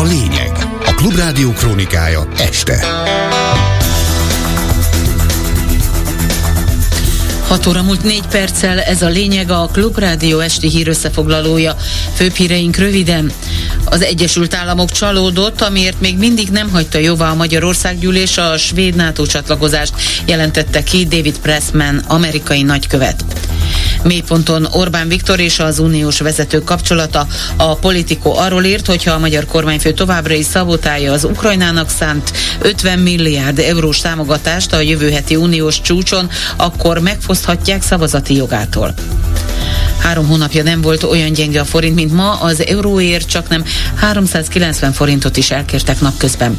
a lényeg. A Klubrádió krónikája este. 6 óra múlt 4 perccel, ez a lényeg a Klubrádió esti hír összefoglalója. Főbb híreink röviden. Az Egyesült Államok csalódott, amiért még mindig nem hagyta jóvá a Magyarország gyűlés a svéd NATO csatlakozást, jelentette ki David Pressman, amerikai nagykövet. Mélyponton Orbán Viktor és az uniós vezetők kapcsolata. A politikó arról írt, hogyha a magyar kormányfő továbbra is szabotálja az Ukrajnának szánt 50 milliárd eurós támogatást a jövő heti uniós csúcson, akkor megfoszthatják szavazati jogától. Három hónapja nem volt olyan gyenge a forint, mint ma, az euróért csak nem 390 forintot is elkértek napközben.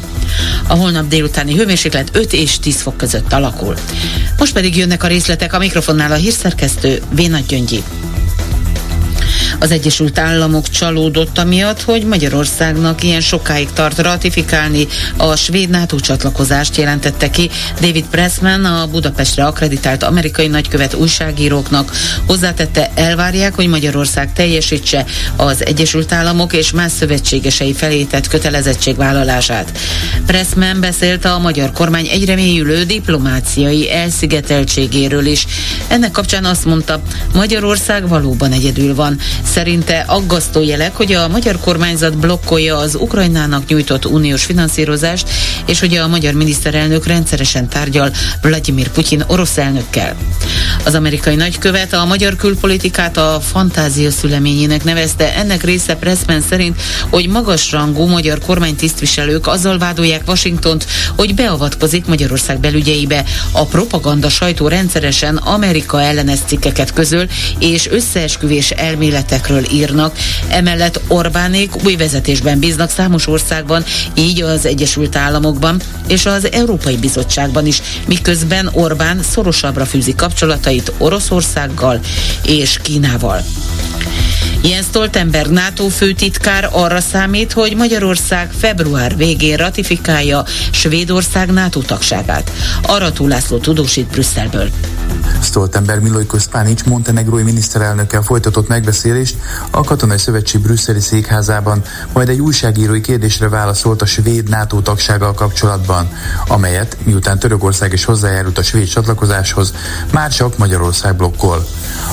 A holnap délutáni hőmérséklet 5 és 10 fok között alakul. Most pedig jönnek a részletek a mikrofonnál a hírszerkesztő Vénagy Gyöngyi. Az Egyesült Államok csalódott amiatt, hogy Magyarországnak ilyen sokáig tart ratifikálni a svéd NATO csatlakozást jelentette ki David Pressman, a Budapestre akreditált amerikai nagykövet újságíróknak. Hozzátette, elvárják, hogy Magyarország teljesítse az Egyesült Államok és más szövetségesei felé tett kötelezettségvállalását. Pressman beszélt a magyar kormány egyre mélyülő diplomáciai elszigeteltségéről is. Ennek kapcsán azt mondta, Magyarország valóban egyedül van. Szerinte aggasztó jelek, hogy a magyar kormányzat blokkolja az Ukrajnának nyújtott uniós finanszírozást, és hogy a magyar miniszterelnök rendszeresen tárgyal Vladimir Putyin orosz elnökkel. Az amerikai nagykövet a magyar külpolitikát a fantázia szüleményének nevezte. Ennek része Pressman szerint, hogy magasrangú magyar kormánytisztviselők azzal vádolják Washingtont, hogy beavatkozik Magyarország belügyeibe. A propaganda sajtó rendszeresen Amerika ellenes cikkeket közöl, és összeesküvés elméletek esetekről írnak. Emellett Orbánék új vezetésben bíznak számos országban, így az Egyesült Államokban és az Európai Bizottságban is, miközben Orbán szorosabbra fűzi kapcsolatait Oroszországgal és Kínával. Jens Stoltenberg NATO főtitkár arra számít, hogy Magyarország február végén ratifikálja Svédország NATO tagságát. Arató László tudósít Brüsszelből. Stoltenberg Milojko Spanic montenegrói miniszterelnökkel folytatott megbeszélést a Katonai Szövetség brüsszeli székházában, majd egy újságírói kérdésre válaszolt a svéd NATO tagsággal kapcsolatban, amelyet, miután Törökország is hozzájárult a svéd csatlakozáshoz, már csak Magyarország blokkol.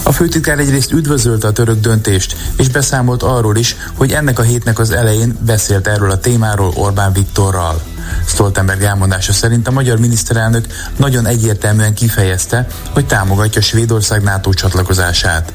A főtitkár egyrészt üdvözölte a török döntést, és beszámolt arról is, hogy ennek a hétnek az elején beszélt erről a témáról Orbán Viktorral. Stoltenberg elmondása szerint a magyar miniszterelnök nagyon egyértelműen kifejezte, hogy támogatja Svédország NATO csatlakozását,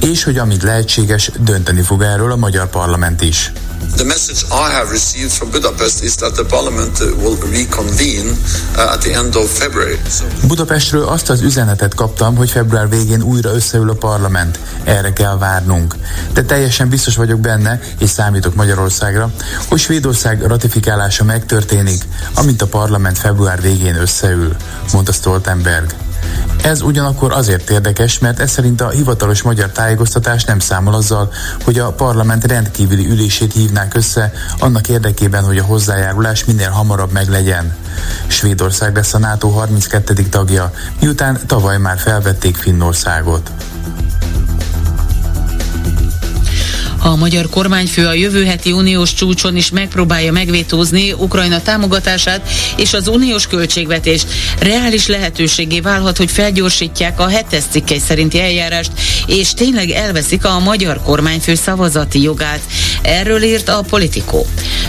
és hogy amíg lehetséges, dönteni fog erről a magyar parlament is. The message I have received from Budapest is that the parliament uh, will reconvene uh, at the end of February. Budapestről azt az üzenetet kaptam, hogy február végén újra összeül a parlament. Erre kell várnunk. De teljesen biztos vagyok benne, és számítok Magyarországra, hogy Svédország ratifikálása megtörténik, amint a parlament február végén összeül, mondta Stoltenberg. Ez ugyanakkor azért érdekes, mert ez szerint a hivatalos magyar tájékoztatás nem számol azzal, hogy a parlament rendkívüli ülését hívnák össze annak érdekében, hogy a hozzájárulás minél hamarabb meglegyen. Svédország lesz a NATO 32. tagja, miután tavaly már felvették Finnországot. A magyar kormányfő a jövő heti uniós csúcson is megpróbálja megvétózni Ukrajna támogatását és az uniós költségvetést. Reális lehetőségé válhat, hogy felgyorsítják a hetes cikkei szerinti eljárást, és tényleg elveszik a magyar kormányfő szavazati jogát. Erről írt a politikó.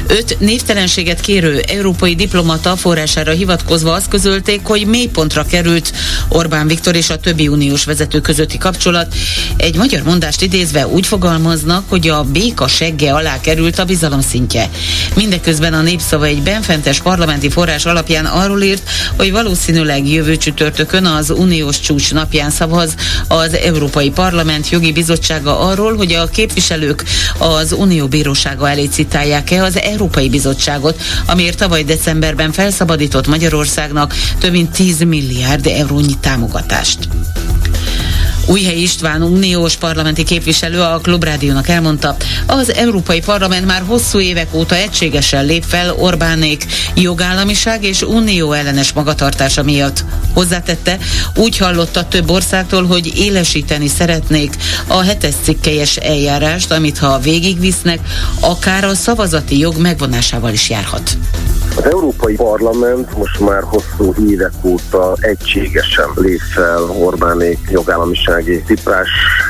Öt névtelenséget kérő európai diplomata forrására hivatkozva azt közölték, hogy mélypontra került Orbán Viktor és a többi uniós vezető közötti kapcsolat. Egy magyar mondást idézve úgy fogalmaznak, hogy a béka segge alá került a bizalom szintje. Mindeközben a népszava egy benfentes parlamenti forrás alapján arról írt, hogy valószínűleg jövő csütörtökön az uniós csúcs napján szavaz az Európai Parlament jogi bizottsága arról, hogy a képviselők az Unió bírósága elé citálják-e az Európai Bizottságot, amiért tavaly decemberben felszabadított Magyarországnak több mint 10 milliárd eurónyi támogatást. Újhely István uniós parlamenti képviselő a Klubrádiónak elmondta, az Európai Parlament már hosszú évek óta egységesen lép fel Orbánék jogállamiság és unió ellenes magatartása miatt. Hozzátette, úgy hallotta több országtól, hogy élesíteni szeretnék a hetes cikkelyes eljárást, amit ha végigvisznek, akár a szavazati jog megvonásával is járhat. Az Európai Parlament most már hosszú évek óta egységesen lép fel Orbánék jogállamisági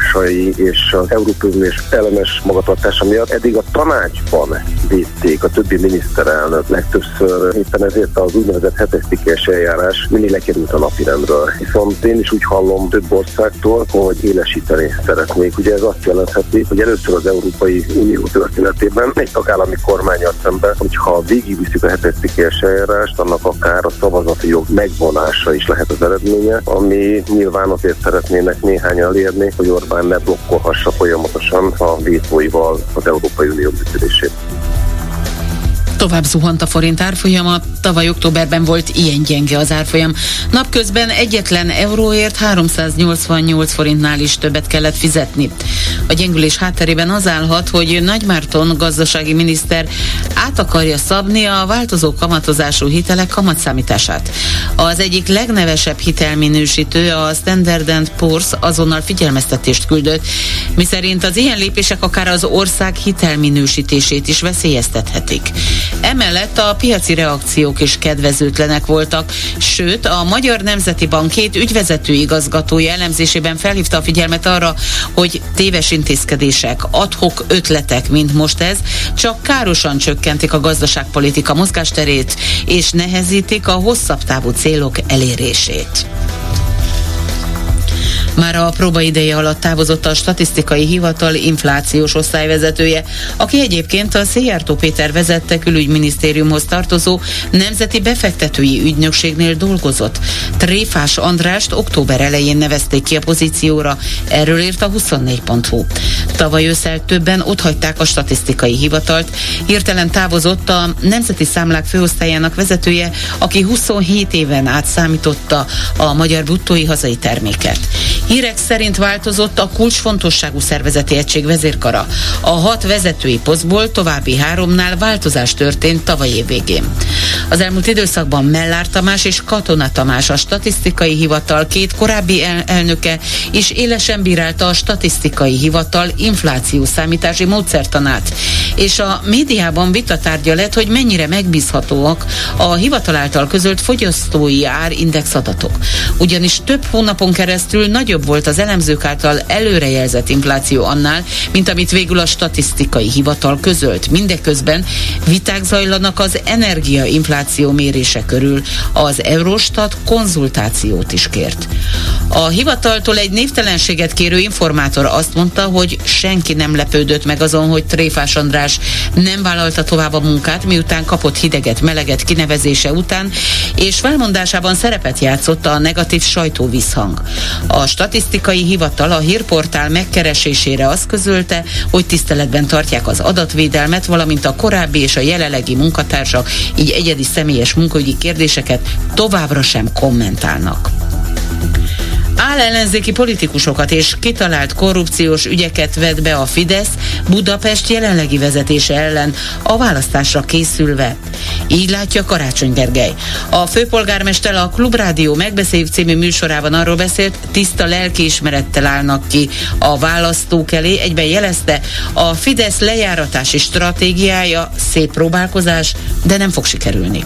tiprásai és az Európai Uniós ellenes magatartása miatt. Eddig a tanácsban védték a többi miniszterelnök legtöbbször, éppen ezért az úgynevezett hetesztikes eljárás mindig lekerült a napirendről. Viszont én is úgy hallom több országtól, hogy élesíteni szeretnék. Ugye ez azt jelentheti, hogy először az Európai Unió történetében egy tagállami kormányal szemben, hogyha végigviszik a hetes cikkélyes eljárást, annak akár a szavazati jog megvonása is lehet az eredménye, ami nyilván azért szeretnének néhány elérni, hogy Orbán ne blokkolhassa folyamatosan a vétóival az Európai Unió működését. Tovább zuhant a forint árfolyama, tavaly októberben volt ilyen gyenge az árfolyam. Napközben egyetlen euróért 388 forintnál is többet kellett fizetni. A gyengülés hátterében az állhat, hogy Nagymárton gazdasági miniszter át akarja szabni a változó kamatozású hitelek kamatszámítását. Az egyik legnevesebb hitelminősítő, a Standard Poor's azonnal figyelmeztetést küldött, miszerint az ilyen lépések akár az ország hitelminősítését is veszélyeztethetik. Emellett a piaci reakciók is kedvezőtlenek voltak, sőt a Magyar Nemzeti Bank két ügyvezető igazgatója elemzésében felhívta a figyelmet arra, hogy téves intézkedések, adhok ötletek, mint most ez, csak károsan csökkentik a gazdaságpolitika mozgásterét, és nehezítik a hosszabb távú célok elérését. Már a próbaideje alatt távozott a statisztikai hivatal inflációs osztályvezetője, aki egyébként a Szijjártó Péter vezette külügyminisztériumhoz tartozó Nemzeti Befektetői Ügynökségnél dolgozott. Tréfás Andrást október elején nevezték ki a pozícióra, erről írt a 24.hu. Tavaly ősszel többen otthagyták a statisztikai hivatalt, hirtelen távozott a Nemzeti Számlák főosztályának vezetője, aki 27 éven át számította a magyar bruttói hazai terméket. Hírek szerint változott a kulcsfontosságú szervezeti egység vezérkara. A hat vezetői posztból további háromnál változás történt tavaly év végén. Az elmúlt időszakban Mellár Tamás és Katona Tamás, a statisztikai hivatal két korábbi el- elnöke is élesen bírálta a statisztikai hivatal infláció számítási módszertanát. És a médiában vitatárgya lett, hogy mennyire megbízhatóak a hivatal által közölt fogyasztói árindex adatok. Ugyanis több hónapon keresztül nagyobb nagyobb volt az elemzők által előrejelzett infláció annál, mint amit végül a statisztikai hivatal közölt. Mindeközben viták zajlanak az energiainfláció mérése körül. Az Eurostat konzultációt is kért. A hivataltól egy névtelenséget kérő informátor azt mondta, hogy senki nem lepődött meg azon, hogy Tréfás András nem vállalta tovább a munkát, miután kapott hideget, meleget kinevezése után, és felmondásában szerepet játszott a negatív sajtóvízhang. A statisztikai hivatal a hírportál megkeresésére azt közölte, hogy tiszteletben tartják az adatvédelmet, valamint a korábbi és a jelenlegi munkatársak, így egyedi személyes munkaügyi kérdéseket továbbra sem kommentálnak ellenzéki politikusokat és kitalált korrupciós ügyeket vet be a Fidesz Budapest jelenlegi vezetése ellen a választásra készülve. Így látja Karácsony Gergely. A főpolgármester a Klubrádió megbeszéljük című műsorában arról beszélt, tiszta lelkiismerettel állnak ki a választók elé, egyben jelezte, a Fidesz lejáratási stratégiája szép próbálkozás, de nem fog sikerülni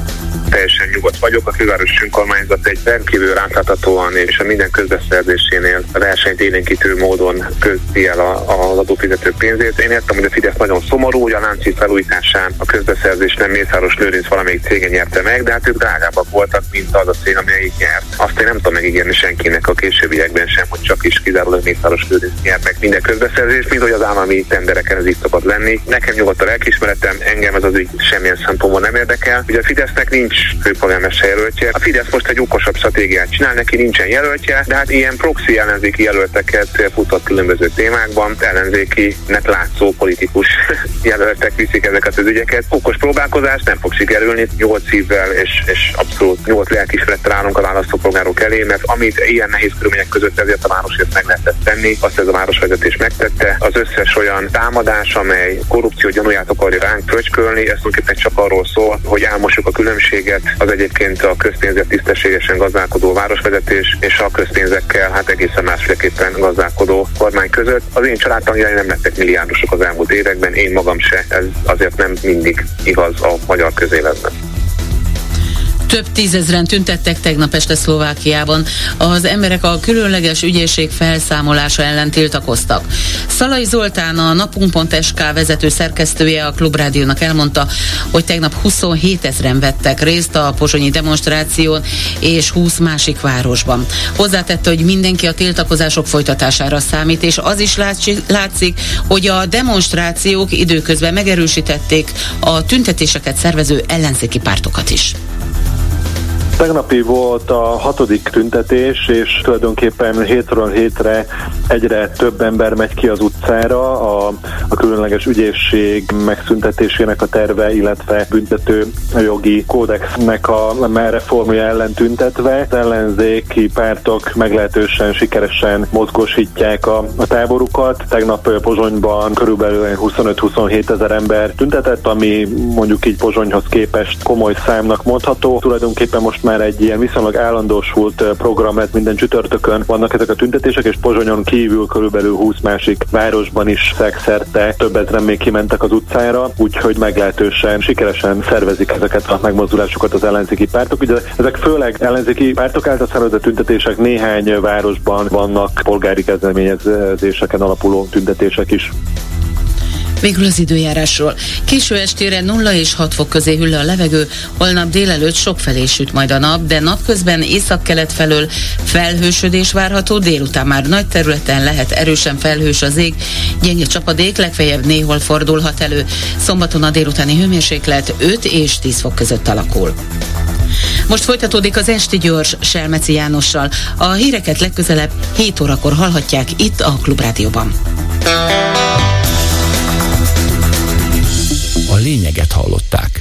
teljesen nyugodt vagyok. A fővárosi önkormányzat egy rendkívül átláthatóan és a minden közbeszerzésénél versenyt élénkítő módon közdi el az adófizetők pénzét. Én értem, hogy a Fidesz nagyon szomorú, hogy a Lánci felújításán a közbeszerzés nem Mészáros Lőrinc valamelyik cége nyerte meg, de hát ők drágábbak voltak, mint az a cég, amelyik nyert. Azt én nem tudom megígérni senkinek a későbbiekben sem, hogy csak is kizárólag Mészáros Lőrinc nyert meg minden közbeszerzés, mint hogy az állami tendereken ez így szokott lenni. Nekem nyugodt a lelkismeretem, engem ez az ügy semmilyen szempontból nem érdekel. Ugye a Fidesznek nincs főpolgármester jelöltje. A Fidesz most egy okosabb stratégiát csinál, neki nincsen jelöltje, de hát ilyen proxy ellenzéki jelölteket futott különböző témákban, ellenzékinek látszó politikus jelöltek viszik ezeket az ügyeket. Okos próbálkozás nem fog sikerülni, nyolc szívvel és, és abszolút nyolc lelkismerettel állunk a választópolgárok elé, mert amit ilyen nehéz körülmények között ezért a városért meg lehetett tenni, azt ez a városvezetés megtette. Az összes olyan támadás, amely korrupció gyanúját akarja ránk fröcskölni, ez tulajdonképpen csak arról szól, hogy elmosjuk a különbséget az egyébként a közpénzért tisztességesen gazdálkodó városvezetés és a közpénzekkel hát egészen másféleképpen gazdálkodó kormány között. Az én családtagjai nem lettek milliárdosok az elmúlt években, én magam se, ez azért nem mindig igaz a magyar közéletben. Több tízezren tüntettek tegnap este Szlovákiában. Az emberek a különleges ügyészség felszámolása ellen tiltakoztak. Szalai Zoltán, a napunk.sk vezető szerkesztője a Klubrádiónak elmondta, hogy tegnap 27 ezeren vettek részt a pozsonyi demonstráción és 20 másik városban. Hozzátette, hogy mindenki a tiltakozások folytatására számít, és az is látszik, hogy a demonstrációk időközben megerősítették a tüntetéseket szervező ellenzéki pártokat is. Tegnapi volt a hatodik tüntetés, és tulajdonképpen hétről hétre egyre több ember megy ki az utcára a, a különleges ügyészség megszüntetésének a terve, illetve büntető jogi kódexnek a reformja ellen tüntetve. Az ellenzéki pártok meglehetősen sikeresen mozgósítják a, a táborukat. Tegnap Pozsonyban körülbelül 25-27 ezer ember tüntetett, ami mondjuk így Pozsonyhoz képest komoly számnak mondható. Tulajdonképpen most már már egy ilyen viszonylag állandósult program lett minden csütörtökön. Vannak ezek a tüntetések, és Pozsonyon kívül körülbelül 20 másik városban is szegszerte több ezeren még kimentek az utcára, úgyhogy meglehetősen sikeresen szervezik ezeket a megmozdulásokat az ellenzéki pártok. Ugye ezek főleg ellenzéki pártok által szervezett tüntetések, néhány városban vannak polgári kezdeményezéseken alapuló tüntetések is. Végül az időjárásról. Késő estére 0 és 6 fok közé hűl a levegő, holnap délelőtt sok felé süt majd a nap, de napközben északkelet felől felhősödés várható, délután már nagy területen lehet erősen felhős az ég, gyenge csapadék, legfeljebb néhol fordulhat elő. Szombaton a délutáni hőmérséklet 5 és 10 fok között alakul. Most folytatódik az Esti Gyors Selmeci Jánossal. A híreket legközelebb 7 órakor hallhatják itt a Klubrádióban lényeget hallották.